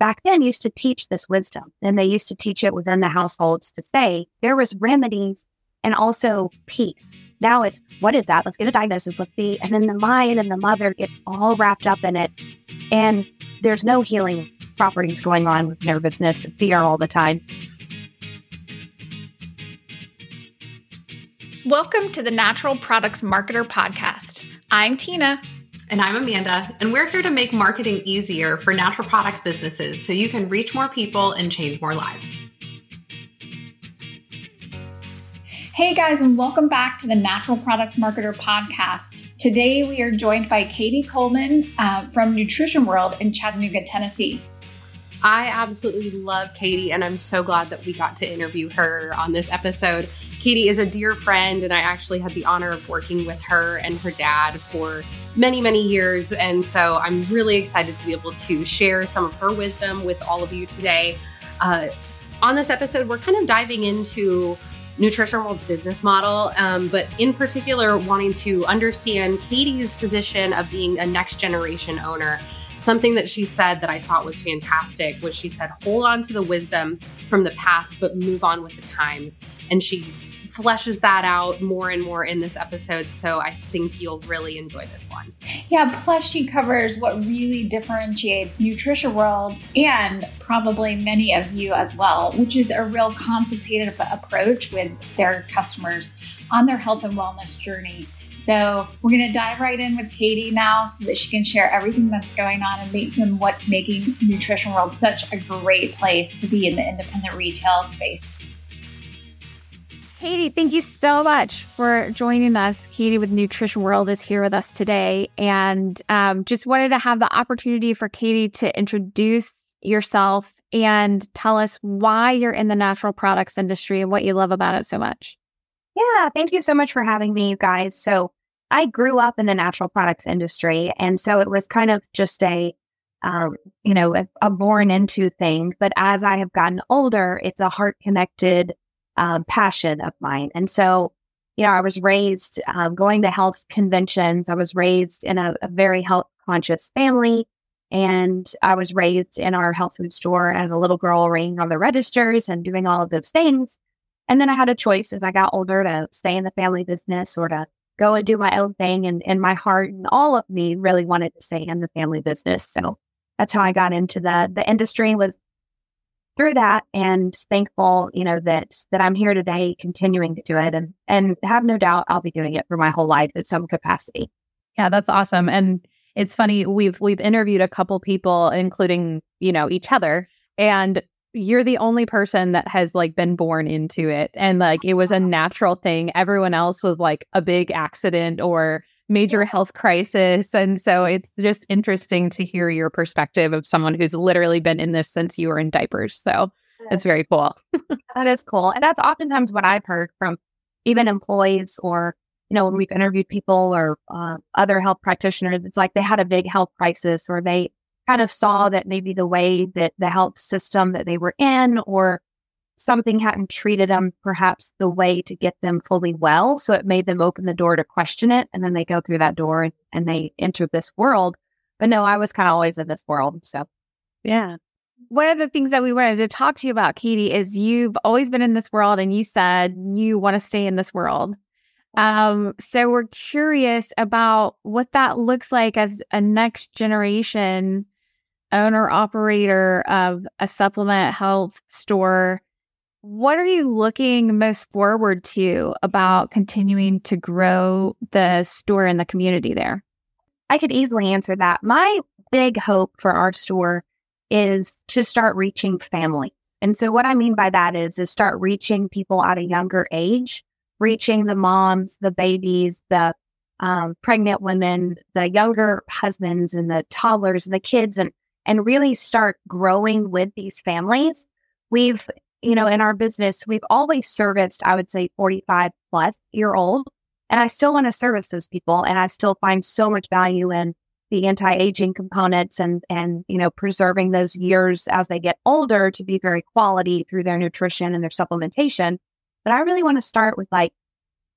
back then used to teach this wisdom and they used to teach it within the households to say there was remedies and also peace. Now it's what is that? Let's get a diagnosis. Let's see. And then the mind and the mother get all wrapped up in it. And there's no healing properties going on with nervousness and fear all the time. Welcome to the Natural Products Marketer Podcast. I'm Tina. And I'm Amanda, and we're here to make marketing easier for natural products businesses so you can reach more people and change more lives. Hey guys, and welcome back to the Natural Products Marketer Podcast. Today we are joined by Cady Kuhlman uh, from Nutrition World in Chattanooga, Tennessee. I absolutely love Cady, and I'm so glad that we got to interview her on this episode. Cady is a dear friend, and I actually had the honor of working with her and her dad for many, many years. And so I'm really excited to be able to share some of her wisdom with all of you today. Uh, on this episode, we're kind of diving into Nutrition World's business model, um, but in particular, wanting to understand Cady's position of being a next generation owner. Something that she said that I thought was fantastic was she said, hold on to the wisdom from the past, but move on with the times. And she fleshes that out more and more in this episode. So I think you'll really enjoy this one. Yeah, plus she covers what really differentiates Nutrition World and probably many of you as well, which is a real consultative approach with their customers on their health and wellness journey. So we're going to dive right in with Cady now so that she can share everything that's going on and, make, and what's making Nutrition World such a great place to be in the independent retail space. Cady, thank you so much for joining us. Cady with Nutrition World is here with us today. And um, just wanted to have the opportunity for Cady to introduce yourself and tell us why you're in the natural products industry and what you love about it so much. Yeah, thank you so much for having me, you guys. So, I grew up in the natural products industry. And so it was kind of just a, um, you know, a, a born into thing. But as I have gotten older, it's a heart connected um, passion of mine. And so, you know, I was raised um, going to health conventions. I was raised in a, a very health conscious family. And I was raised in our health food store as a little girl, ringing on the registers and doing all of those things. And then I had a choice as I got older to stay in the family business or to go and do my own thing. And, and my heart and all of me really wanted to stay in the family business. So that's how I got into the the industry was through that and thankful, you know, that that I'm here today continuing to do it and and have no doubt I'll be doing it for my whole life at some capacity. Yeah, that's awesome. And it's funny, we've we've interviewed a couple people, including, you know, each other, and you're the only person that has like been born into it. And like it was a natural thing. Everyone else was like a big accident or major health crisis. And so it's just interesting to hear your perspective of someone who's literally been in this since you were in diapers. So it's very cool. that is cool. And that's oftentimes what I've heard from even employees or, you know, when we've interviewed people or uh, other health practitioners, it's like they had a big health crisis or they kind of saw that maybe the way that the health system that they were in or something hadn't treated them perhaps the way to get them fully well. So it made them open the door to question it. And then they go through that door and, and they enter this world. But no, I was kind of always in this world. So, yeah. One of the things that we wanted to talk to you about, Cady, is you've always been in this world and you said you want to stay in this world. Um, so we're curious about what that looks like as a next generation owner operator of a supplement health store what are you looking most forward to about continuing to grow the store and the community there? I could easily answer that. My big hope for our store is to start reaching families. And so what I mean by that is is start reaching people at a younger age, reaching the moms, the babies, the um, pregnant women, the younger husbands and the toddlers and the kids and and really start growing with these families. We've you know, in our business, we've always serviced, I would say 45 plus year old. And I still want to service those people. And I still find so much value in the anti-aging components and, and, you know, preserving those years as they get older to be very quality through their nutrition and their supplementation. But I really want to start with like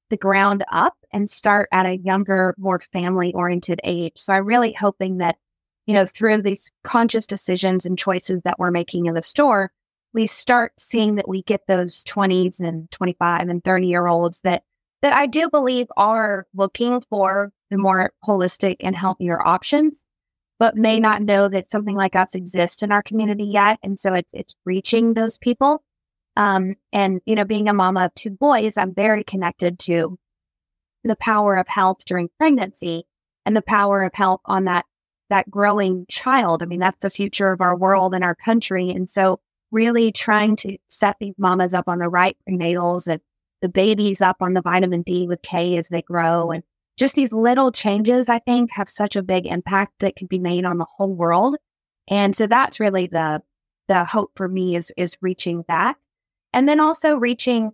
the ground up and start at a younger, more family oriented age. So I'm really hoping that you know, through these conscious decisions and choices that we're making in the store, we start seeing that we get those 20s and 25 and 30 year olds that that I do believe are looking for the more holistic and healthier options, but may not know that something like us exists in our community yet. And so it's it's reaching those people. Um, and you know, being a mama of two boys, I'm very connected to the power of health during pregnancy and the power of health on that that growing child. I mean, that's the future of our world and our country. And so really trying to set these mamas up on the right prenatals and the babies up on the vitamin D with K as they grow. And just these little changes, I think, have such a big impact that can be made on the whole world. And so that's really the the hope for me is is reaching that. And then also reaching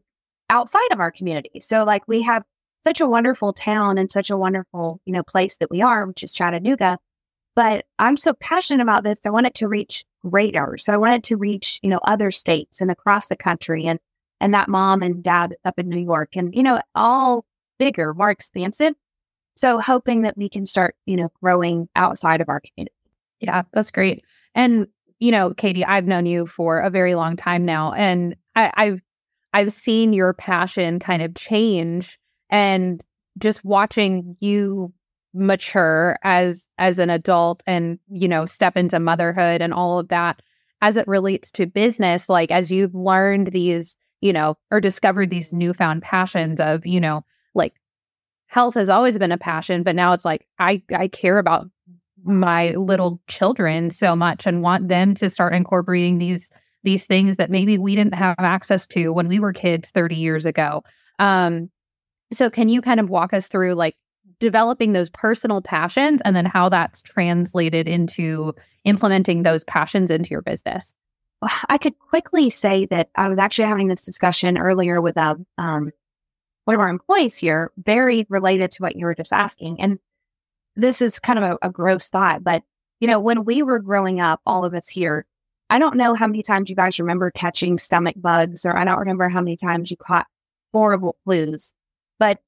outside of our community. So like we have such a wonderful town and such a wonderful, you know, place that we are, which is Chattanooga. But I'm so passionate about this. I want it to reach greater. So I wanted to reach, you know, other states and across the country and and that mom and dad up in New York and, you know, all bigger, more expansive. So hoping that we can start, you know, growing outside of our community. Yeah, that's great. And, you know, Cady, I've known you for a very long time now. And I, I've I've seen your passion kind of change and just watching you mature as as an adult and you know step into motherhood and all of that as it relates to business like as you've learned these you know or discovered these newfound passions of you know like health has always been a passion but now it's like i i care about my little children so much and want them to start incorporating these these things that maybe we didn't have access to when we were kids 30 years ago. Um so can you kind of walk us through like developing those personal passions and then how that's translated into implementing those passions into your business? I could quickly say that I was actually having this discussion earlier with a, uh, um, one of our employees here, very related to what you were just asking. And this is kind of a, a gross thought, but you know, when we were growing up, all of us here, I don't know how many times you guys remember catching stomach bugs, or I don't remember how many times you caught horrible flus, but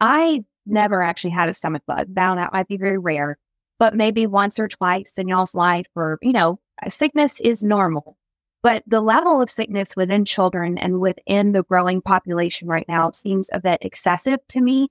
I never actually had a stomach bug. Now that might be very rare, but maybe once or twice in y'all's life, or, you know, uh, sickness is normal. But the level of sickness within children and within the growing population right now seems a bit excessive to me.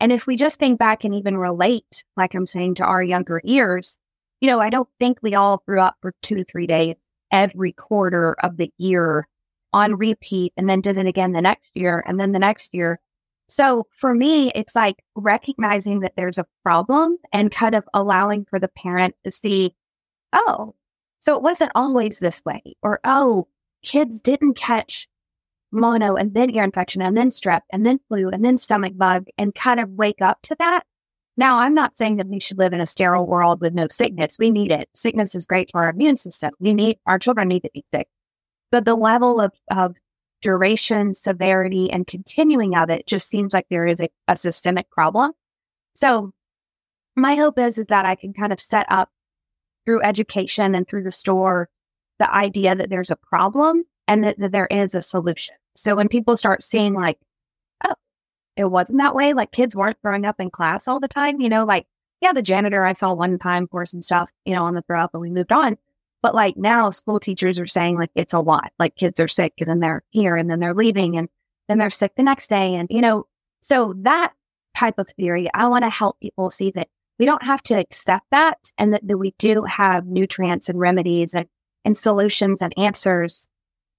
And if we just think back and even relate, like I'm saying, to our younger years, you know, I don't think we all grew up for two to three days every quarter of the year on repeat and then did it again the next year and then the next year. So for me, it's like recognizing that there's a problem and kind of allowing for the parent to see, oh, so it wasn't always this way, or oh, kids didn't catch mono and then ear infection and then strep and then flu and then stomach bug and kind of wake up to that. Now, I'm not saying that we should live in a sterile world with no sickness. We need it. Sickness is great for our immune system. We need our children need to be sick. But the level of, of duration, severity, and continuing of it just seems like there is a, a systemic problem. So my hope is, is that I can kind of set up through education and through the store the idea that there's a problem and that, that there is a solution. So when people start seeing like, oh, it wasn't that way, like kids weren't throwing up in class all the time, you know, like, yeah, the janitor I saw one time pour some stuff, you know, on the throw up and we moved on. But like now, school teachers are saying like it's a lot. Like kids are sick and then they're here and then they're leaving and then they're sick the next day. And, you know, so that type of theory, I want to help people see that we don't have to accept that and that, that we do have nutrients and remedies and, and solutions and answers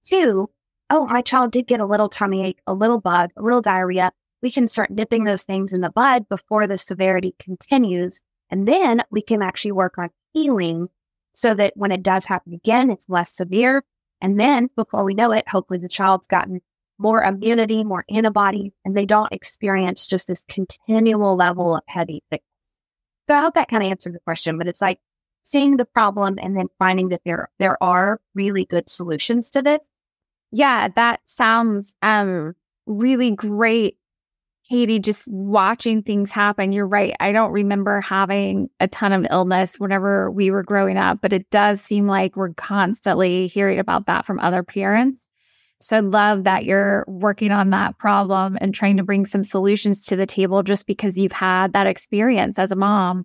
to, oh, my child did get a little tummy ache, a little bug, a little diarrhea. We can start nipping those things in the bud before the severity continues. And then we can actually work on healing so that when it does happen again, it's less severe. And then before we know it, hopefully the child's gotten more immunity, more antibodies, and they don't experience just this continual level of heavy sickness. So I hope that kind of answered the question, but it's like seeing the problem and then finding that there there are really good solutions to this. Yeah, that sounds um really great Cady, just watching things happen, you're right. I don't remember having a ton of illness whenever we were growing up, but it does seem like we're constantly hearing about that from other parents. So I love that you're working on that problem and trying to bring some solutions to the table just because you've had that experience as a mom.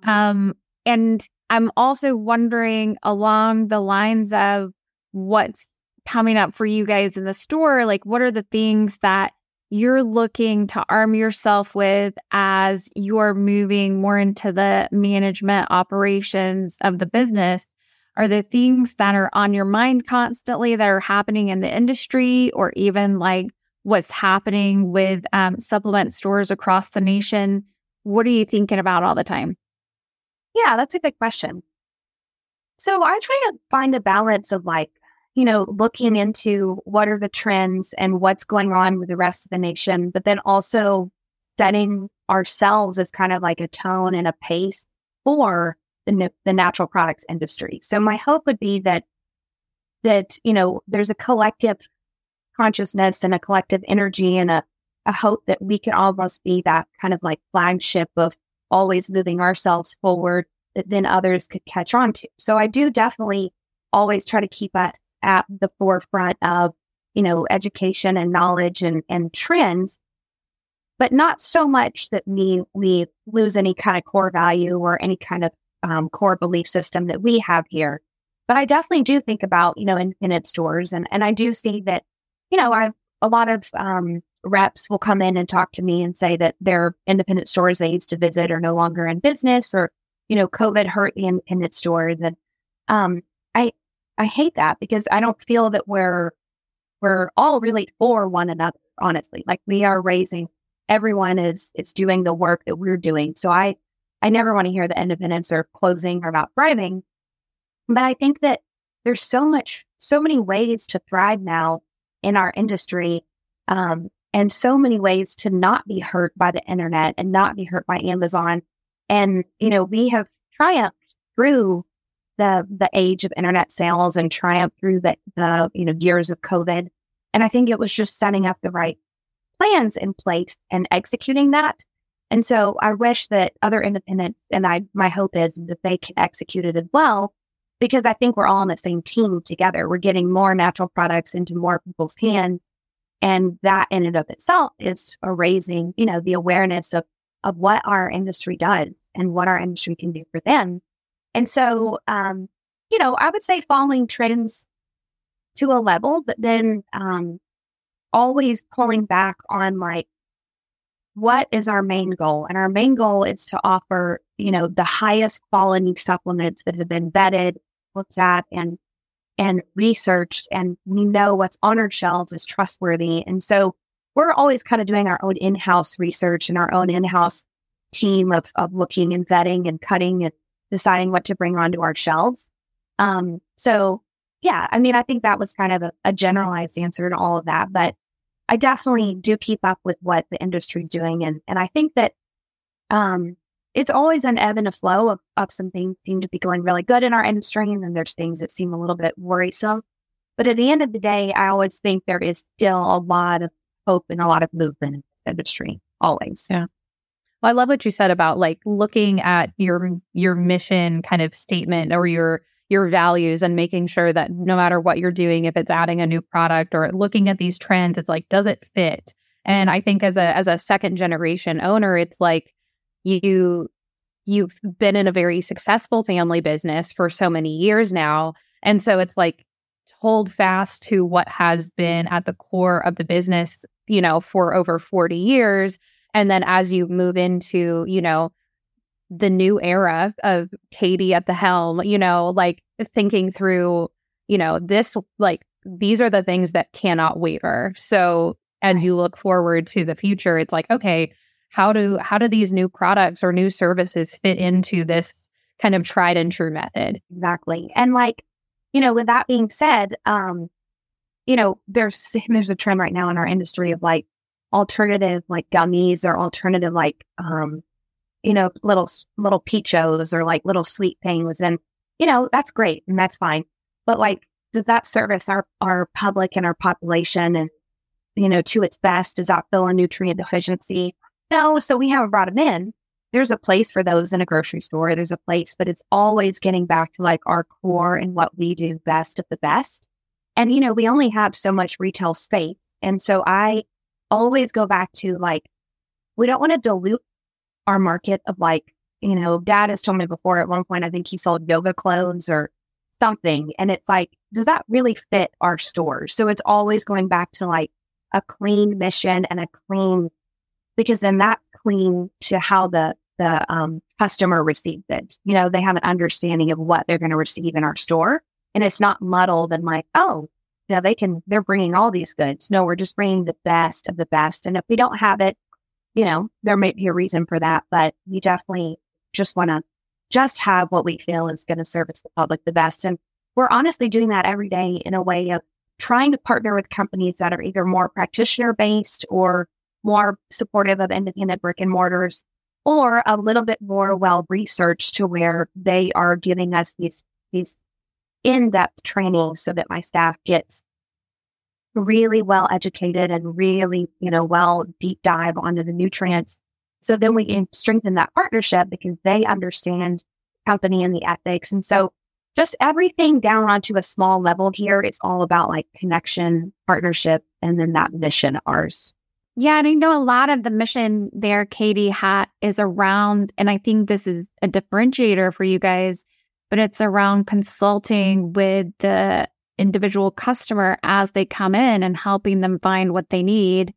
Mm-hmm. Um, and I'm also wondering along the lines of what's coming up for you guys in the store. Like, what are the things that you're looking to arm yourself with as you're moving more into the management operations of the business? Are the things that are on your mind constantly that are happening in the industry or even like what's happening with um, supplement stores across the nation? What are you thinking about all the time? Yeah, that's a good question. So I try to find a balance of like, you know, looking into what are the trends and what's going on with the rest of the nation, but then also setting ourselves as kind of like a tone and a pace for the, the natural products industry. So my hope would be that that you know there's a collective consciousness and a collective energy and a, a hope that we can almost be that kind of like flagship of always moving ourselves forward that then others could catch on to. So I do definitely always try to keep us at the forefront of, you know, education and knowledge and, and trends, but not so much that we, we lose any kind of core value or any kind of um, core belief system that we have here. But I definitely do think about, you know, independent stores. And, and I do see that, you know, I, a lot of um, reps will come in and talk to me and say that their independent stores they used to visit are no longer in business or, you know, COVID hurt the independent stores. And um, I, I hate that because I don't feel that we're, we're all really for one another, honestly. Like we are raising, everyone is, is doing the work that we're doing. So I, I never want to hear the independents are closing or not thriving. But I think that there's so much, so many ways to thrive now in our industry, um, and so many ways to not be hurt by the internet and not be hurt by Amazon. And you know, we have triumphed through the the age of internet sales and triumph through the the you know years of COVID. And I think it was just setting up the right plans in place and executing that and so I wish that other independents, and I, my hope is that they can execute it as well, because I think we're all on the same team together. We're getting more natural products into more people's hands. And that in and of itself is raising, you know, the awareness of, of what our industry does and what our industry can do for them. And so, um, you know, I would say following trends to a level, but then um, always pulling back on like what is our main goal? And our main goal is to offer, you know, the highest quality supplements that have been vetted, looked at, and and researched, and we know what's on our shelves is trustworthy. And so we're always kind of doing our own in-house research and our own in-house team of of looking and vetting and cutting and deciding what to bring onto our shelves. Um, so yeah, I mean, I think that was kind of a, a generalized answer to all of that, but I definitely do keep up with what the industry is doing. And, and I think that um, it's always an ebb and a flow of, of some things seem to be going really good in our industry. And then there's things that seem a little bit worrisome. But at the end of the day, I always think there is still a lot of hope and a lot of movement in this industry, always. Yeah. Well, I love what you said about like looking at your your mission kind of statement or your your values and making sure that no matter what you're doing, if it's adding a new product or looking at these trends, it's like, does it fit? And I think as a as a second generation owner, it's like you you've been in a very successful family business for so many years now. And so it's like hold fast to what has been at the core of the business, you know, for over 40 years. And then as you move into, you know, the new era of Cady at the helm, you know, like thinking through, you know, this, like, these are the things that cannot waver. So as you look forward to the future, it's like, okay, how do how do these new products or new services fit into this kind of tried and true method? Exactly. And like, you know, with that being said, um, you know, there's there's a trend right now in our industry of like alternative like gummies or alternative like um you know, little little peachos or like little sweet things. And, you know, that's great and that's fine. But like, does that service our our public and our population and you know to its best? Does that fill a nutrient deficiency? No. So we haven't brought them in. There's a place for those in a grocery store. There's a place, but it's always getting back to like our core and what we do best of the best. And you know, we only have so much retail space. And so I always go back to like, we don't want to dilute our market of like, you know, dad has told me before at one point, I think he sold yoga clothes or something. And it's like, does that really fit our stores? So it's always going back to like a clean mission and a clean, because then that's clean to how the, the um, customer receives it. You know, they have an understanding of what they're going to receive in our store. And it's not muddled and like, oh, yeah, they can, they're bringing all these goods. No, we're just bringing the best of the best. And if we don't have it, you know, there might be a reason for that, but we definitely just want to just have what we feel is going to service the public the best. And we're honestly doing that every day in a way of trying to partner with companies that are either more practitioner based or more supportive of independent brick and mortars or a little bit more well researched to where they are giving us these these in-depth training so that my staff gets really well educated and really, you know, well deep dive onto the nutrients. So then we can strengthen that partnership because they understand company and the ethics. And so just everything down onto a small level here, it's all about like connection, partnership, and then that mission ours. Yeah, and I know a lot of the mission there, Cady, hat is around, and I think this is a differentiator for you guys, but it's around consulting with the individual customer as they come in and helping them find what they need.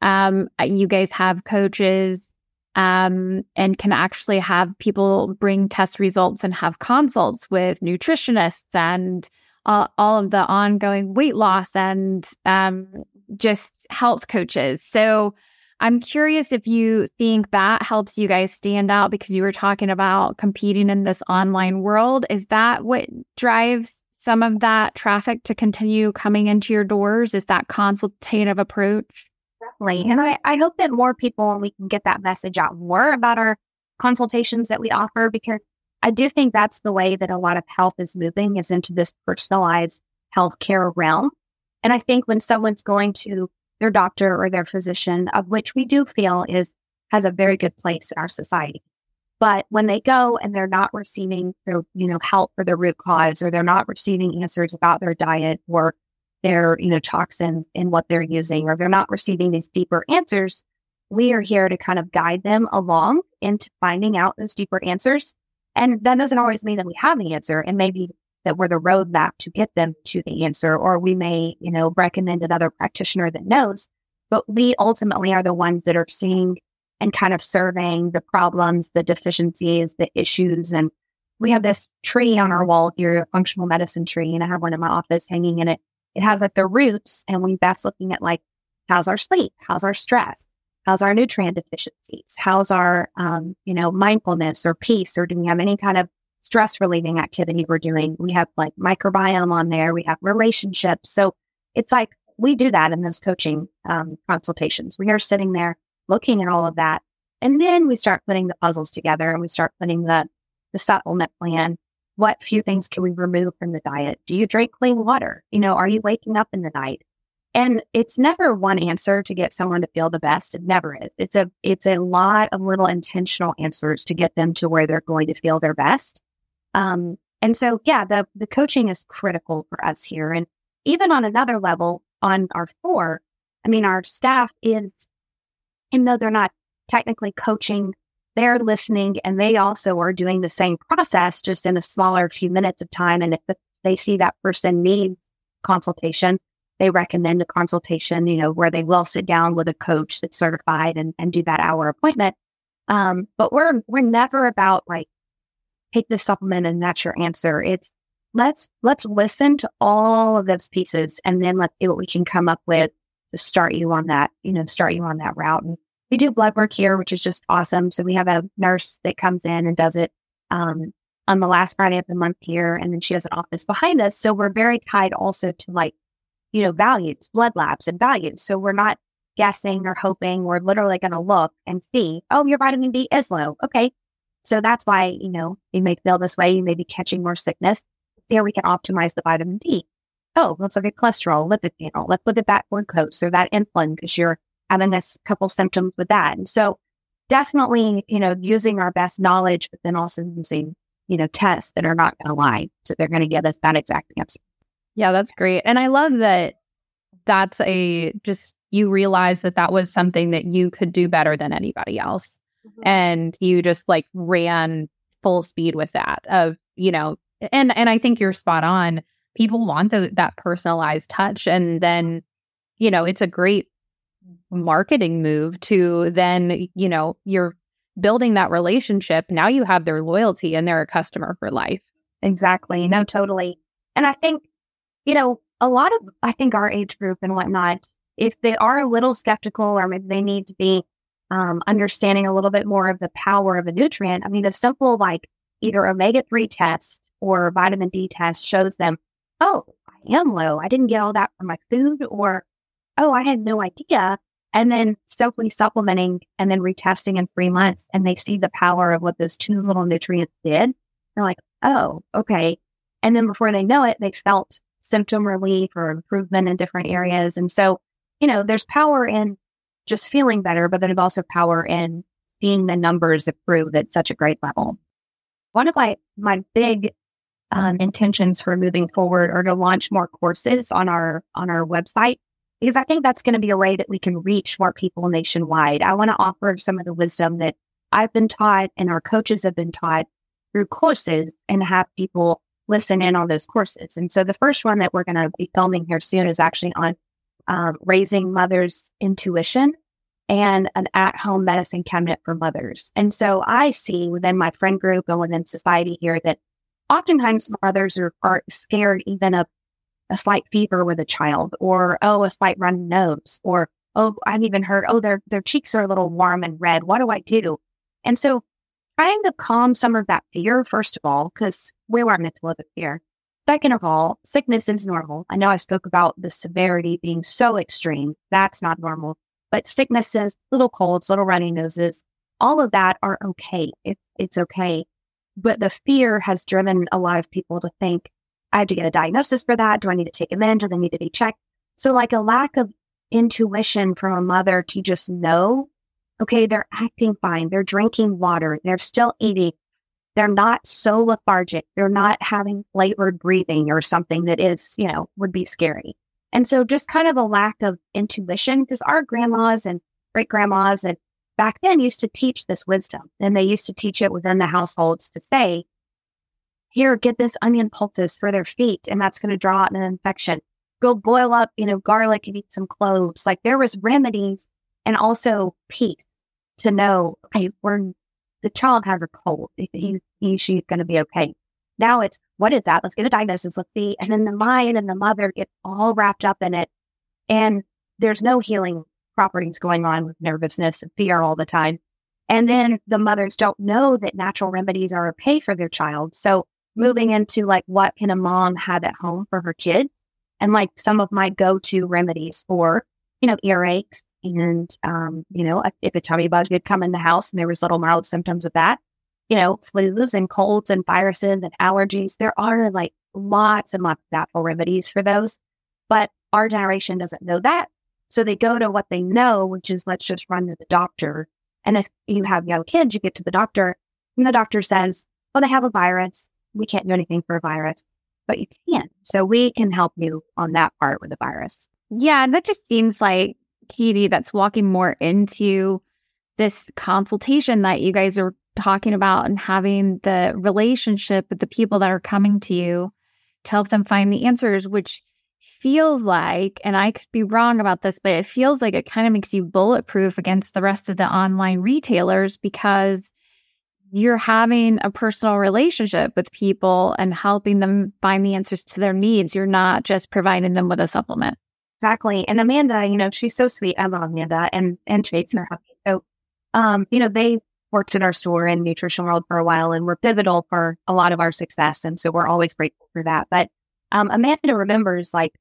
Um, you guys have coaches um, and can actually have people bring test results and have consults with nutritionists and all, all of the ongoing weight loss and um, just health coaches. So I'm curious if you think that helps you guys stand out because you were talking about competing in this online world. Is that what drives some of that traffic to continue coming into your doors? Is that consultative approach? Definitely. And I, I hope that more people, and we can get that message out more about our consultations that we offer, because I do think that's the way that a lot of health is moving is into this personalized healthcare realm. And I think when someone's going to their doctor or their physician, of which we do feel is has a very good place in our society, but when they go and they're not receiving their, you know, help for their root cause or they're not receiving answers about their diet or their, you know, toxins in what they're using, or they're not receiving these deeper answers, we are here to kind of guide them along into finding out those deeper answers. And that doesn't always mean that we have the answer. And maybe that we're the roadmap to get them to the answer, or we may, you know, recommend another practitioner that knows. But we ultimately are the ones that are seeing and kind of surveying the problems, the deficiencies, the issues. And we have this tree on our wall here, a functional medicine tree, and I have one in my office hanging in it. It has like the roots, and we that's looking at like how's our sleep, how's our stress, how's our nutrient deficiencies, how's our um, you know mindfulness or peace, or do we have any kind of stress relieving activity we're doing? We have like microbiome on there, we have relationships, so it's like we do that in those coaching um, consultations. We are sitting there looking at all of that. And then we start putting the puzzles together and we start putting the, the supplement plan. What few things can we remove from the diet? Do you drink clean water? You know, are you waking up in the night? And it's never one answer to get someone to feel the best. It never is. It's a it's a lot of little intentional answers to get them to where they're going to feel their best. Um, and so, yeah, the the coaching is critical for us here. And even on another level, on our floor, I mean, our staff is even though they're not technically coaching, they're listening and they also are doing the same process just in a smaller few minutes of time. And if they see that person needs consultation, they recommend a consultation, you know, where they will sit down with a coach that's certified and, and do that hour appointment. Um, but we're we're never about like take the supplement and that's your answer. It's let's let's listen to all of those pieces and then let's see what we can come up with to start you on that, you know, start you on that route. And we do blood work here, which is just awesome. So we have a nurse that comes in and does it um, on the last Friday of the month here. And then she has an office behind us. So we're very tied also to like, you know, values, blood labs and values. So we're not guessing or hoping. We're literally going to look and see, oh, your vitamin D is low. Okay. So that's why, you know, you may feel this way. You may be catching more sickness. There we can optimize the vitamin D oh, let's look at cholesterol, lipid panel. Let's look at that glucose or that insulin because you're having this couple symptoms with that. And so definitely, you know, using our best knowledge, but then also using, you know, tests that are not going to lie. So they're going to give us that exact answer. Yeah, that's great. And I love that that's a just you realize that that was something that you could do better than anybody else. Mm-hmm. and you just like ran full speed with that of, you know, and and I think you're spot on. People want the, that personalized touch and then you know, it's a great marketing move to then, you know, you're building that relationship. Now you have their loyalty and they're a customer for life. Exactly. No, totally. And I think, you know, a lot of, I think our age group and whatnot, if they are a little skeptical or maybe they need to be um, understanding a little bit more of the power of a nutrient, I mean, a simple like either omega 3 test or vitamin D test shows them, oh, I am low. I didn't get all that from my food, or oh, I had no idea. And then simply supplementing and then retesting in three months, and they see the power of what those two little nutrients did. They're like, oh, okay. And then before they know it, they felt symptom relief or improvement in different areas. And so, you know, there's power in just feeling better, but there's also power in seeing the numbers improve at such a great level. One of my my big um, intentions for moving forward are to launch more courses on our on our website because I think that's going to be a way that we can reach more people nationwide. I want to offer some of the wisdom that I've been taught and our coaches have been taught through courses and have people listen in on those courses. And so the first one that we're going to be filming here soon is actually on um, raising mothers' intuition and an at home medicine cabinet for mothers. And so I see within my friend group and within society here that oftentimes mothers are, are scared even of a slight fever with a child or, oh, a slight runny nose or, oh, I've even heard, oh, their, their cheeks are a little warm and red. What do I do? And so trying to calm some of that fear, first of all, because we weren't meant to live with fear. Second of all, sickness is normal. I know I spoke about the severity being so extreme. That's not normal. But sicknesses, little colds, little runny noses, all of that are okay. It's it's okay. But the fear has driven a lot of people to think, I have to get a diagnosis for that. Do I need to take them in? Do they need to be checked? So, like a lack of intuition from a mother to just know, okay, they're acting fine. They're drinking water. They're still eating. They're not so lethargic. They're not having labored breathing or something that is, you know, would be scary. And so, just kind of a lack of intuition because our grandmas and great grandmas and back then used to teach this wisdom and they used to teach it within the households to say, here, get this onion poultice for their feet, and that's going to draw out an infection. Go boil up, you know, garlic and eat some cloves. Like there was remedies and also peace to know, okay, we're the child has a cold. He's he, she's going to be okay. Now it's what is that? Let's get a diagnosis. Let's see. And then the mind and the mother get all wrapped up in it, and there's no healing properties going on with nervousness and fear all the time. And then the mothers don't know that natural remedies are okay for their child. So moving into like what can a mom have at home for her kids and like some of my go-to remedies for you know earaches and um, you know if a tummy bug did come in the house and there was little mild symptoms of that you know flus and colds and viruses and allergies there are like lots and lots of natural remedies for those but our generation doesn't know that so they go to what they know which is let's just run to the doctor and if you have young kids you get to the doctor and the doctor says well they have a virus we can't do anything for a virus, but you can. So we can help you on that part with the virus. Yeah. And that just seems like, Cady, that's walking more into this consultation that you guys are talking about and having the relationship with the people that are coming to you to help them find the answers, which feels like, and I could be wrong about this, but it feels like it kind of makes you bulletproof against the rest of the online retailers because you're having a personal relationship with people and helping them find the answers to their needs. You're not just providing them with a supplement. Exactly. And Amanda, you know, she's so sweet. I love Amanda and and Chase and her hubby. So, um, you know, they worked in our store in Nutrition World for a while and were pivotal for a lot of our success. And so we're always grateful for that. But um, Amanda remembers like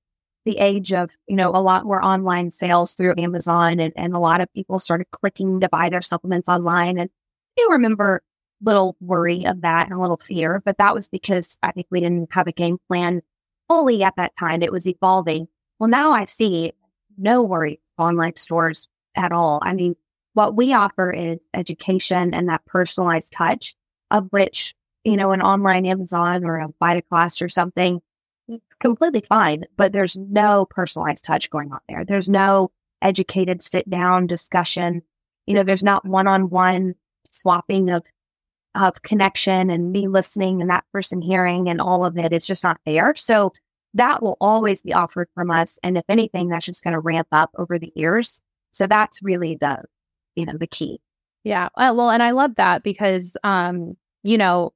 the age of, you know, a lot more online sales through Amazon and, and a lot of people started clicking to buy their supplements online. And you remember little worry of that and a little fear, but that was because I think we didn't have a game plan fully at that time. It was evolving. Well, now I see no worry online stores at all. I mean, what we offer is education and that personalized touch of which, you know, an online Amazon or a VitaCost or something, mm, completely fine, but there's no personalized touch going on there. There's no educated sit down discussion. You know, there's not one on one swapping of of connection and me listening and that person hearing and all of it. It's just not there. So that will always be offered from us. And if anything, that's just going to ramp up over the years. So that's really the, you know, the key. Yeah. Uh, well, and I love that because, um, you know,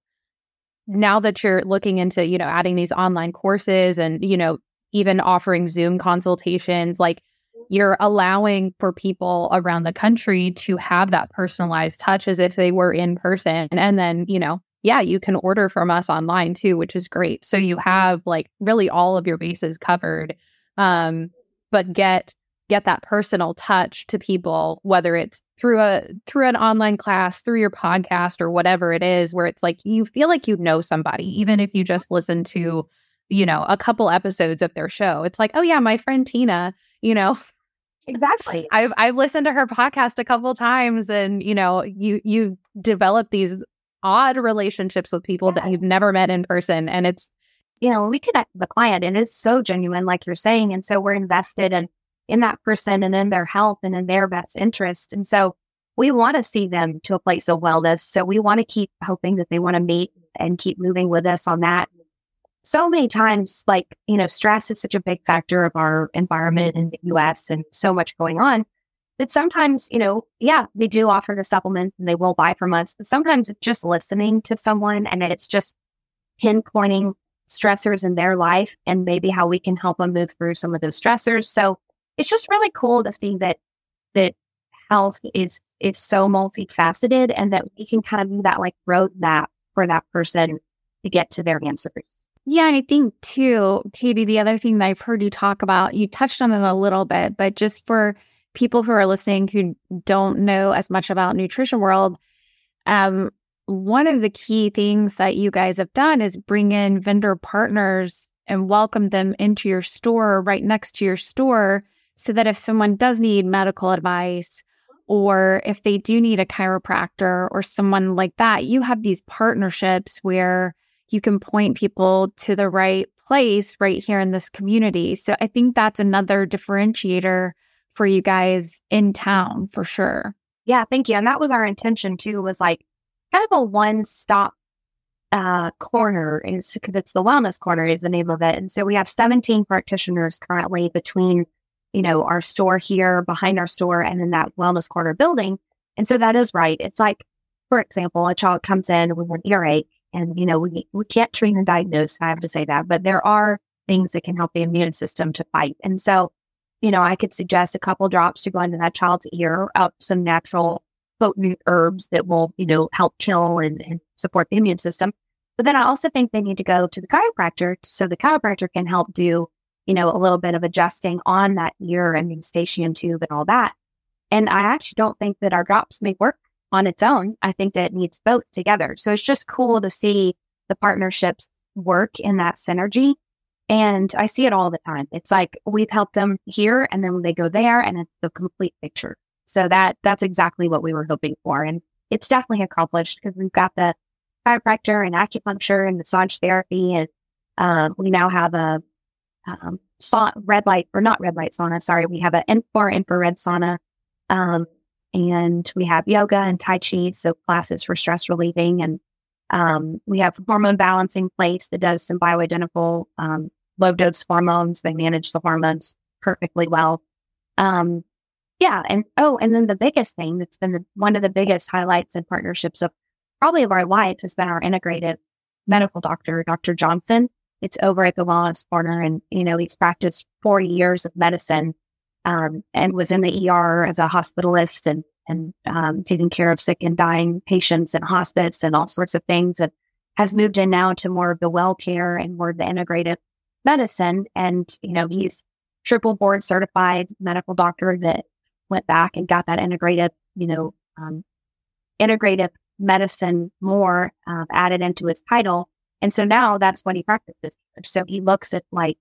now that you're looking into, you know, adding these online courses and, you know, even offering Zoom consultations, like you're allowing for people around the country to have that personalized touch as if they were in person. And then, you know, yeah, you can order from us online too, which is great. So you have like really all of your bases covered. Um, but get get that personal touch to people, whether it's through a through an online class, through your podcast or whatever it is, where it's like you feel like you know somebody, even if you just listen to, you know, a couple episodes of their show. It's like, oh yeah, my friend Tina, you know, Exactly. I've I've listened to her podcast a couple times and you know, you you develop these odd relationships with people yeah. that you've never met in person and it's you know, we connect with the client and it's so genuine like you're saying and so we're invested in in that person and in their health and in their best interest. And so we want to see them to a place of wellness. So we want to keep hoping that they want to meet and keep moving with us on that so many times, like, you know, stress is such a big factor of our environment in the US and so much going on that sometimes, you know, yeah, they do offer the supplements and they will buy from us, but sometimes it's just listening to someone and it's just pinpointing stressors in their life and maybe how we can help them move through some of those stressors. So it's just really cool to see that that health is is so multifaceted and that we can kind of be that like roadmap for that person to get to their answers. Yeah, and I think too, Cady, the other thing that I've heard you talk about, you touched on it a little bit, but just for people who are listening who don't know as much about nutrition world, um, one of the key things that you guys have done is bring in vendor partners and welcome them into your store right next to your store so that if someone does need medical advice or if they do need a chiropractor or someone like that, you have these partnerships where you can point people to the right place right here in this community. So I think that's another differentiator for you guys in town for sure. Yeah, thank you. And that was our intention too, was like kind of a one stop uh, corner. It's because it's the wellness corner is the name of it. And so we have 17 practitioners currently between, you know, our store here, behind our store, and in that wellness corner building. And so that is right. It's like, for example, a child comes in with an earache and, you know, we, we can't treat and diagnose, I have to say that, but there are things that can help the immune system to fight. And so, you know, I could suggest a couple drops to go into that child's ear of some natural potent herbs that will, you know, help kill and, and support the immune system. But then I also think they need to go to the chiropractor so the chiropractor can help do, you know, a little bit of adjusting on that ear and eustachian tube and all that. And I actually don't think that our drops may work on its own. I think that it needs both together. So it's just cool to see the partnerships work in that synergy. And I see it all the time. It's like we've helped them here and then they go there and it's the complete picture. So that that's exactly what we were hoping for. And it's definitely accomplished because we've got the chiropractor and acupuncture and massage therapy. And uh, we now have a um, sa- red light or not red light sauna. Sorry. We have an far infrared sauna um, and we have yoga and Tai Chi, so classes for stress relieving. And um, we have hormone balancing place that does some bioidentical um, low dose hormones. They manage the hormones perfectly well. Um, yeah. And oh, and then the biggest thing that's been the, one of the biggest highlights and partnerships of probably of our life has been our integrated medical doctor, Dr. Johnson. It's over at the Wellness Corner. And, you know, he's practiced 40 years of medicine um, and was in the ER as a hospitalist and and um, taking care of sick and dying patients in hospice and all sorts of things, and has moved in now to more of the well care and more of the integrative medicine. And you know, he's triple board certified medical doctor that went back and got that integrative, you know, um, integrative medicine more uh, added into his title. And so now that's what he practices. So he looks at like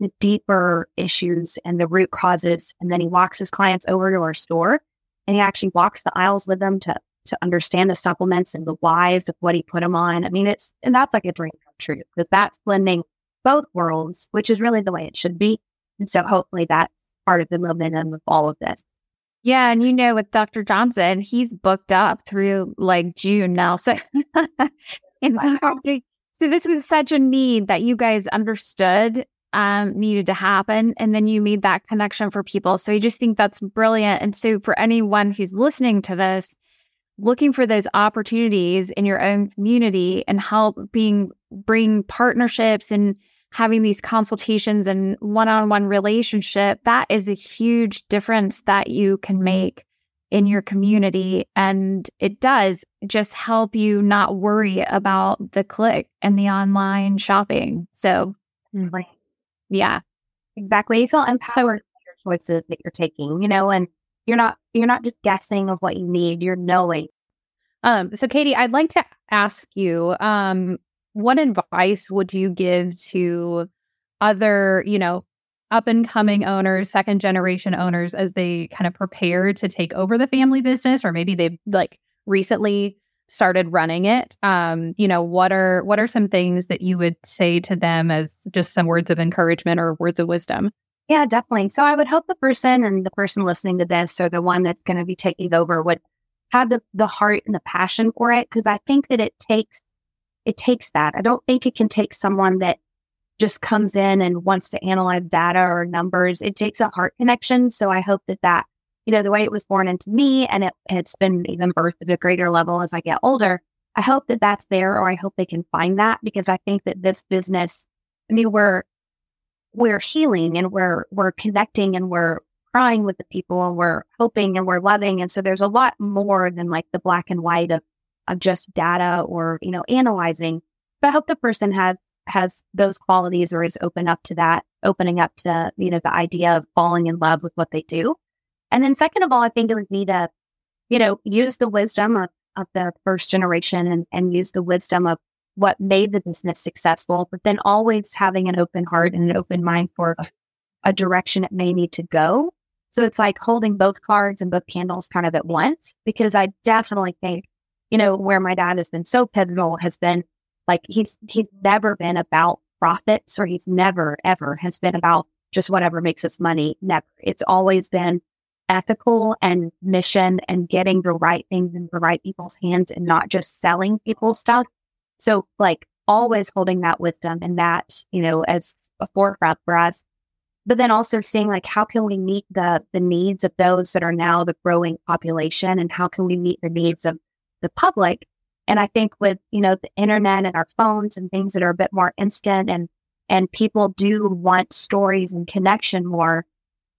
the deeper issues and the root causes. And then he walks his clients over to our store and he actually walks the aisles with them to, to understand the supplements and the whys of what he put them on. I mean, it's, and that's like a dream come true because that's blending both worlds, which is really the way it should be. And so hopefully that's part of the momentum of all of this. Yeah, and you know, with Dr. Johnson, he's booked up through like June now. So, and so, so this was such a need that you guys understood um, needed to happen, and then you made that connection for people. So I just think that's brilliant. And so for anyone who's listening to this, looking for those opportunities in your own community and help being bring partnerships and having these consultations and one-on-one relationship that is a huge difference that you can mm-hmm. make in your community. And it does just help you not worry about the click and the online shopping. So right. yeah. Exactly. You feel empowered so, your choices that you're taking you know and you're not you're not just guessing of what you need you're knowing. Um so Cady i'd like to ask you um what advice would you give to other, you know, up and coming owners, second generation owners as they kind of prepare to take over the family business or maybe they've like recently started running it? Um you know what are what are some things that you would say to them as just some words of encouragement or words of wisdom yeah definitely so i would hope the person and the person listening to this or the one that's going to be taking over would have the the heart and the passion for it because i think that it takes it takes that. I don't think it can take someone that just comes in and wants to analyze data or numbers. It takes a heart connection. So I hope that that, you know, the way it was born into me and it, it's been even birthed at a greater level as I get older. I hope that that's there or I hope they can find that because I think that this business, I mean, we're, we're healing and we're, we're connecting and we're crying with the people and we're hoping and we're loving. And so there's a lot more than like the black and white of of just data or, you know, analyzing. But I hope the person has has those qualities or is open up to that, opening up to, you know, the idea of falling in love with what they do. And then second of all, I think it would be to, you know, use the wisdom of, of the first generation and, and use the wisdom of what made the business successful, but then always having an open heart and an open mind for a, direction it may need to go. So it's like holding both cards and both candles kind of at once, because I definitely think you know, where my dad has been so pivotal has been like he's he's never been about profits or he's never ever has been about just whatever makes us money. Never. It's always been ethical and mission and getting the right things in the right people's hands and not just selling people stuff. So like always holding that wisdom and that, you know, as a forefront for us. But then also seeing like how can we meet the the needs of those that are now the growing population and how can we meet the needs of the public. And I think with, you know, the internet and our phones and things that are a bit more instant and, and people do want stories and connection more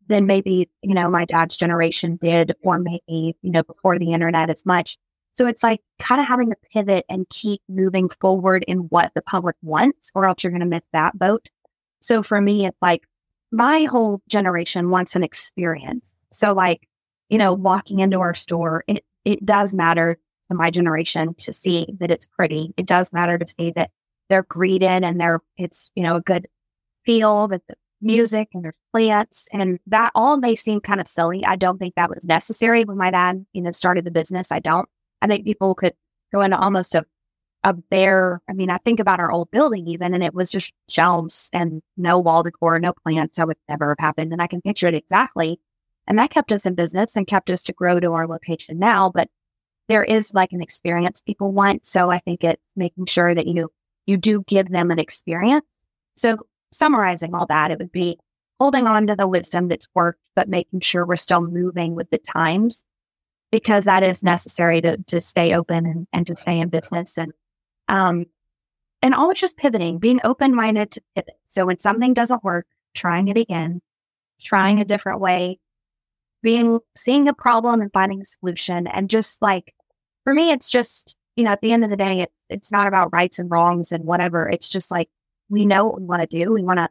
than maybe, you know, my dad's generation did, or maybe, you know, before the internet as much. So it's like kind of having to pivot and keep moving forward in what the public wants, or else you're going to miss that boat. So for me, it's like my whole generation wants an experience. So like, you know, walking into our store, it, it does matter to my generation to see that it's pretty. It does matter to see that they're greeted and they're it's you know a good feel with the music and there's plants and that all may seem kind of silly. I don't think that was necessary when my dad you know started the business. I don't. I think people could go into almost a a bare. I mean, I think about our old building even, and it was just shelves and no wall decor, no plants. That would never have happened, and I can picture it exactly. And that kept us in business and kept us to grow to our location now. But there is like an experience people want. So I think it's making sure that you you do give them an experience. So summarizing all that, it would be holding on to the wisdom that's worked, but making sure we're still moving with the times because that is necessary to to stay open and, and to stay in business and um and always just pivoting, being open minded to pivot. So when something doesn't work, trying it again, trying a different way, being seeing a problem and finding a solution and just like for me, it's just, you know, at the end of the day, it's it's not about rights and wrongs and whatever. It's just like we know what we want to do. We want to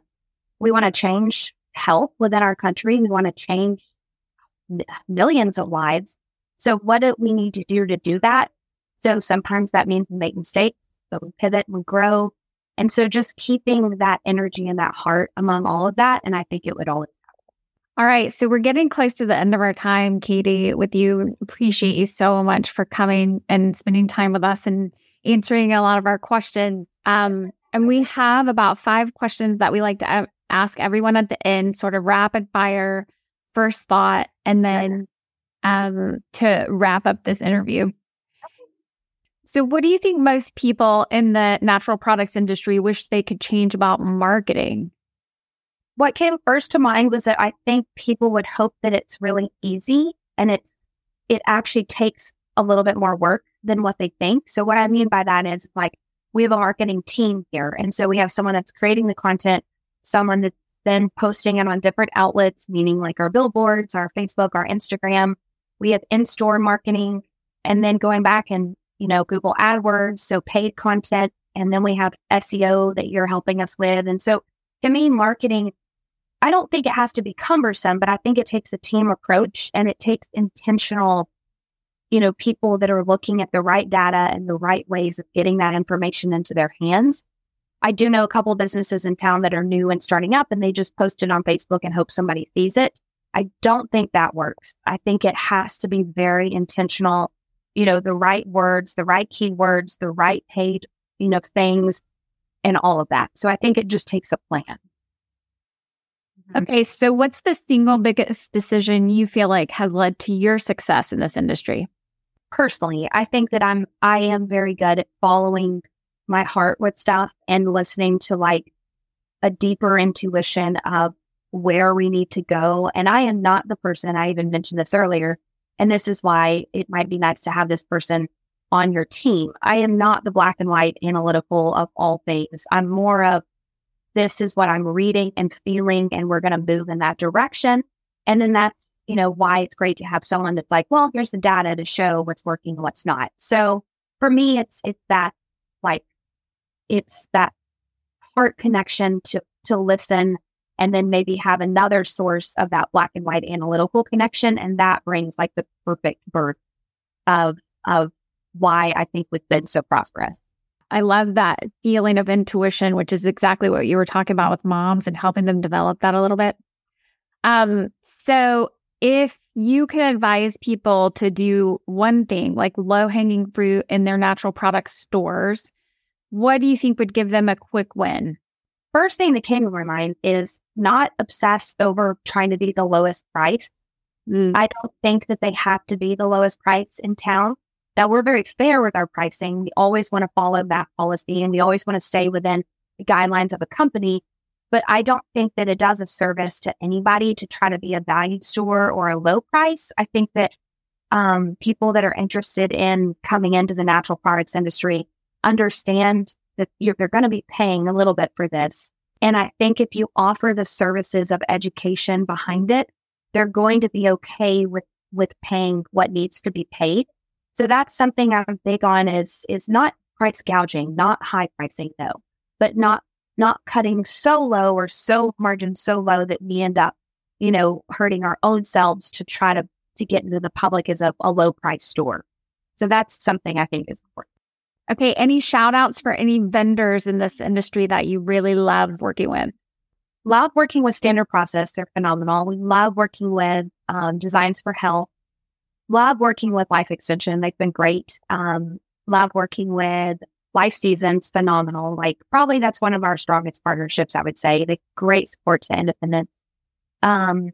we want to change health within our country. We want to change millions of lives. So what do we need to do to do that? So sometimes that means we make mistakes, but we pivot and we grow. And so just keeping that energy and that heart among all of that. And I think it would always all right. So we're getting close to the end of our time, Cady, with you. Appreciate you so much for coming and spending time with us and answering a lot of our questions. Um, and we have about five questions that we like to ask everyone at the end, sort of rapid fire, first thought, and then um, to wrap up this interview. So, what do you think most people in the natural products industry wish they could change about marketing? What came first to mind was that I think people would hope that it's really easy and it's it actually takes a little bit more work than what they think. So what I mean by that is like we have a marketing team here. And so we have someone that's creating the content, someone that's then posting it on different outlets, meaning like our billboards, our Facebook, our Instagram. We have in-store marketing and then going back and, you know, Google AdWords, so paid content. And then we have SEO that you're helping us with. And so to me, marketing, I don't think it has to be cumbersome, but I think it takes a team approach and it takes intentional you know, people that are looking at the right data and the right ways of getting that information into their hands. I do know a couple businesses in town that are new and starting up and they just post it on Facebook and hope somebody sees it. I don't think that works. I think it has to be very intentional, you know, the right words, the right keywords, the right paid, you know, things and all of that. So I think it just takes a plan. Mm-hmm. Okay. So what's the single biggest decision you feel like has led to your success in this industry? personally, I think that I'm I am very good at following my heart with stuff and listening to like a deeper intuition of where we need to go. And I am not the person I even mentioned this earlier. And this is why it might be nice to have this person on your team. I am not the black and white analytical of all things. I'm more of this is what I'm reading and feeling, and we're going to move in that direction. And then that's you know, why it's great to have someone that's like, well, here's the data to show what's working what's not. So for me, it's it's that like it's that heart connection to to listen and then maybe have another source of that black and white analytical connection. And that brings like the perfect birth of of why I think we've been so prosperous. I love that feeling of intuition, which is exactly what you were talking about with moms and helping them develop that a little bit. Um, so if you could advise people to do one thing like low hanging fruit in their natural product stores, what do you think would give them a quick win? First thing that came to my mind is not obsess over trying to be the lowest price. Mm. I don't think that they have to be the lowest price in town. That we're very fair with our pricing. We always want to follow that policy and we always want to stay within the guidelines of a company. But I don't think that it does a service to anybody to try to be a value store or a low price. I think that um, people that are interested in coming into the natural products industry understand that they're going to be paying a little bit for this. And I think if you offer the services of education behind it, they're going to be okay with with paying what needs to be paid. So that's something I'm big on is is not price gouging, not high pricing though, but not not cutting so low or so margin so low that we end up, you know, hurting our own selves to try to to get into the public as a, a low price store. So that's something I think is important. Okay. Any shout outs for any vendors in this industry that you really love working with? Love working with Standard Process. They're phenomenal. We love working with um, Designs for Health. Love working with Life Extension. They've been great. Um, love working with Life Seasons, phenomenal. Like probably that's one of our strongest partnerships, I would say. The great support to independence. Um,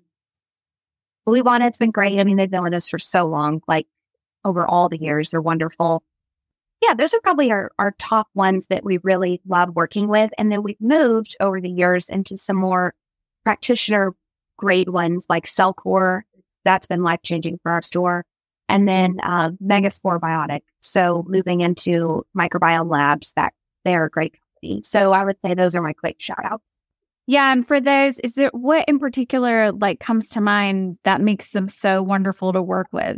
Bluebonnet's been great. I mean, they've been with us for so long, like over all the years. They're wonderful. Yeah, those are probably our, our top ones that we really love working with. And then we've moved over the years into some more practitioner grade ones like Cellcore. That's been life changing for our store and then uh, MegaSporeBiotic. So moving into microbiome labs, that they're a great company. So I would say those are my quick shout outs. Yeah, and for those, is it what in particular like comes to mind that makes them so wonderful to work with?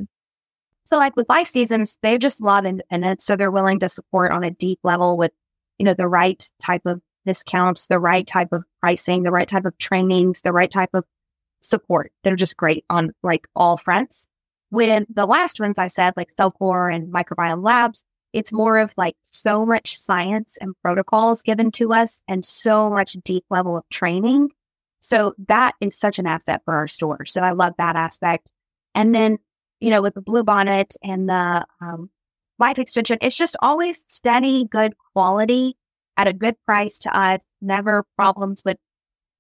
So like with Life Seasons, they just love independence, so they're willing to support on a deep level with, you know, the right type of discounts, the right type of pricing, the right type of trainings, the right type of support. They're just great on like all fronts. With the last ones I said, like Cellcore and Microbiome Labs, it's more of like so much science and protocols given to us and so much deep level of training. So that is such an asset for our store. So I love that aspect. And then, you know, with the Bluebonnet and the um, life extension, it's just always steady, good quality at a good price to us. Never problems with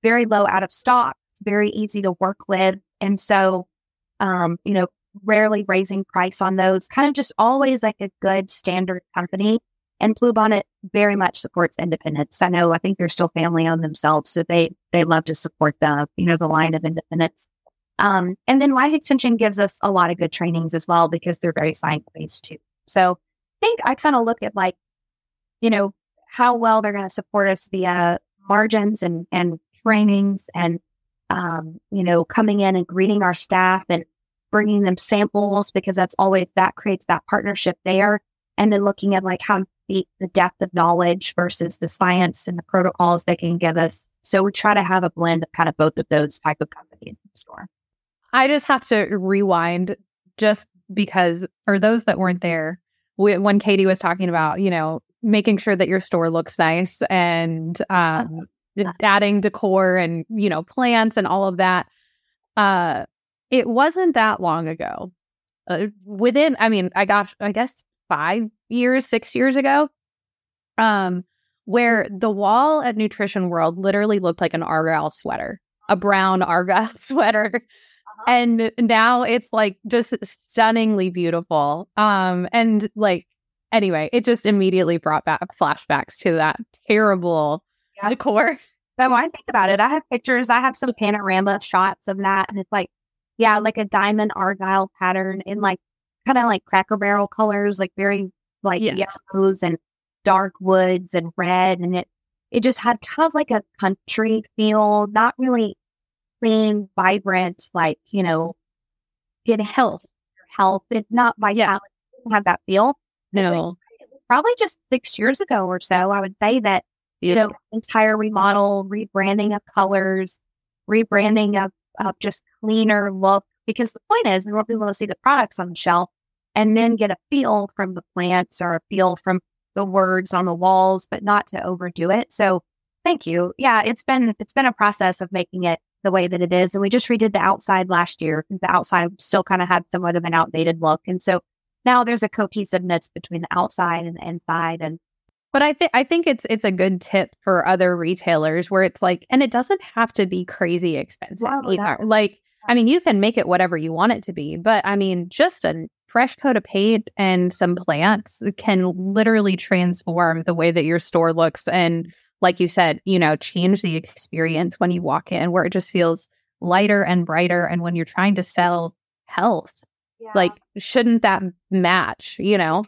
very low out of stock, very easy to work with. And so, um, you know, rarely raising price on those, kind of just always like a good standard company. And Bluebonnet very much supports independence. I know I think they're still family owned themselves, so they they love to support the you know the line of independence. Um, and then Life Extension gives us a lot of good trainings as well because they're very science based too. So I think I kind of look at like, you know, how well they're going to support us via margins and and trainings and um, you know coming in and greeting our staff and bringing them samples because that's always that creates that partnership there. And then looking at like how deep the depth of knowledge versus the science and the protocols they can give us. So we try to have a blend of kind of both of those type of companies in the store I just have to rewind just because, or those that weren't there, when Cady was talking about, you know, making sure that your store looks nice and um, adding decor and, you know, plants and all of that. Uh, it wasn't that long ago. Uh, within, I mean, I got, I guess five years, six years ago, um, where the wall at Nutrition World literally looked like an Argyle sweater, a brown Argyle sweater and now it's like just stunningly beautiful um and like anyway it just immediately brought back flashbacks to that terrible yeah. decor but when i think about it i have pictures i have some panorama shots of that and it's like yeah like a diamond argyle pattern in like kind of like cracker barrel colors like very like yes. yellows and dark woods and red and it it just had kind of like a country feel not really clean, vibrant, like, you know, get health, health. It's not vitality. Yeah. have that feel. No. Probably just six years ago or so, I would say that, you know, entire remodel, rebranding of colors, rebranding of, of just cleaner look. Because the point is, we want people to see the products on the shelf and then get a feel from the plants or a feel from the words on the walls, but not to overdo it. So thank you. Yeah, it's been it's been a process of making it the way that it is. And we just redid the outside last year. The outside still kind of had somewhat of an outdated look. And so now there's a cohesiveness between the outside and the inside. And but I think I think it's it's a good tip for other retailers where it's like, and it doesn't have to be crazy expensive either. Like, I mean, you can make it whatever you want it to be, but I mean, just a fresh coat of paint and some plants can literally transform the way that your store looks and like you said, you know, change the experience when you walk in where it just feels lighter and brighter. And when you're trying to sell health, yeah. like, shouldn't that match, you know?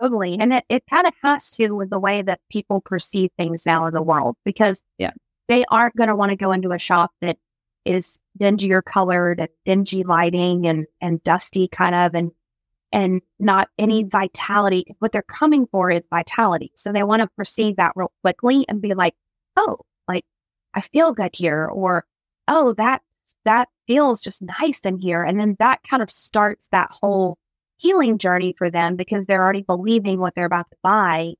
Totally. And it, it kind of has to with the way that people perceive things now in the world because yeah. they aren't going to want to go into a shop that is dingier colored and dingy lighting and, and dusty kind of and and not any mm-hmm. vitality. What they're coming for is vitality. So they want to perceive that real quickly and be like, oh, like I feel good here, or oh, that that feels just nice in here. And then that kind of starts that mm-hmm. whole healing journey for them because they're already believing what they're about to buy.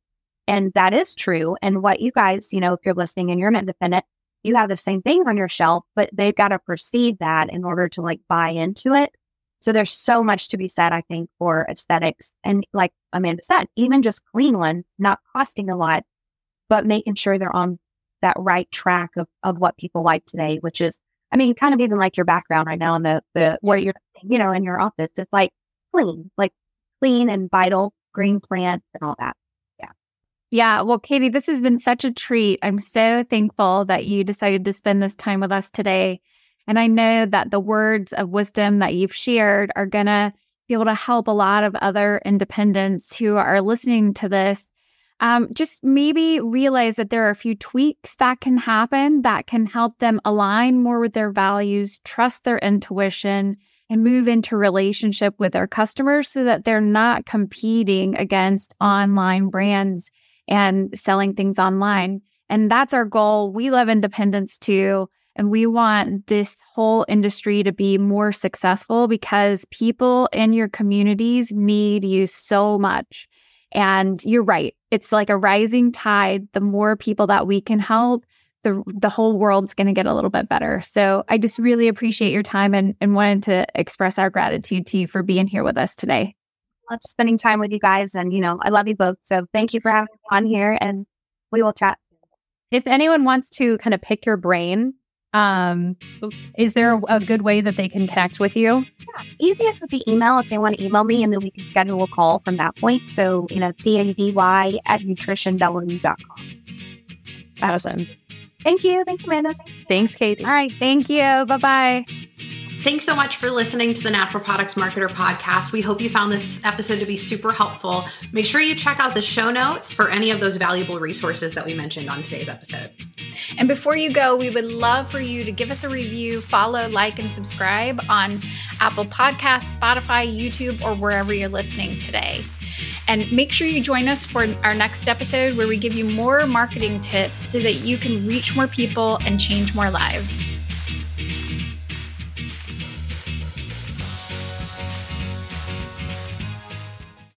And that is true. And what you guys, you know, if you're listening and you're an independent, you have the same thing on your shelf, but they've got to perceive that in order to like buy into it. So there's so much to be said, I think, for aesthetics. And like Amanda said, even just clean ones, not costing a lot, but making sure they're on that right track of, of what people like today, which is, I mean, kind of even like your background right now in the, the, where you're, you know, in your office, it's like clean, like clean and vital green plants and all that. Yeah. Yeah. Well, Cady, this has been such a treat. I'm so thankful that you decided to spend this time with us today. And I know that the words of wisdom that you've shared are going to be able to help a lot of other independents who are listening to this. Um, just maybe realize that there are a few tweaks that can happen that can help them align more with their values, trust their intuition, and move into relationship with their customers so that they're not competing against online brands and selling things online. And that's our goal. We love independence too. And we want this whole industry to be more successful because people in your communities need you so much. And you're right. It's like a rising tide. The more people that we can help, the the whole world's going to get a little bit better. So I just really appreciate your time and, and wanted to express our gratitude to you for being here with us today. Love spending time with you guys. And, you know, I love you both. So thank you for having me on here and we will chat If anyone wants to kind of pick your brain Um, is there a good way that they can connect with you? Yeah. Easiest would be email if they want to email me, and then we can schedule a call from that point. So, you know, C-A-D-Y at nutritionw.com. Awesome. Thank you. Thank you, Amanda. Thanks, Cady. All right. Thank you. Bye bye. Thanks so much for listening to the Natural Products Marketer podcast. We hope you found this episode to be super helpful. Make sure you check out the show notes for any of those valuable resources that we mentioned on today's episode. And before you go, we would love for you to give us a review, follow, like, and subscribe on Apple Podcasts, Spotify, YouTube, or wherever you're listening today. And make sure you join us for our next episode where we give you more marketing tips so that you can reach more people and change more lives.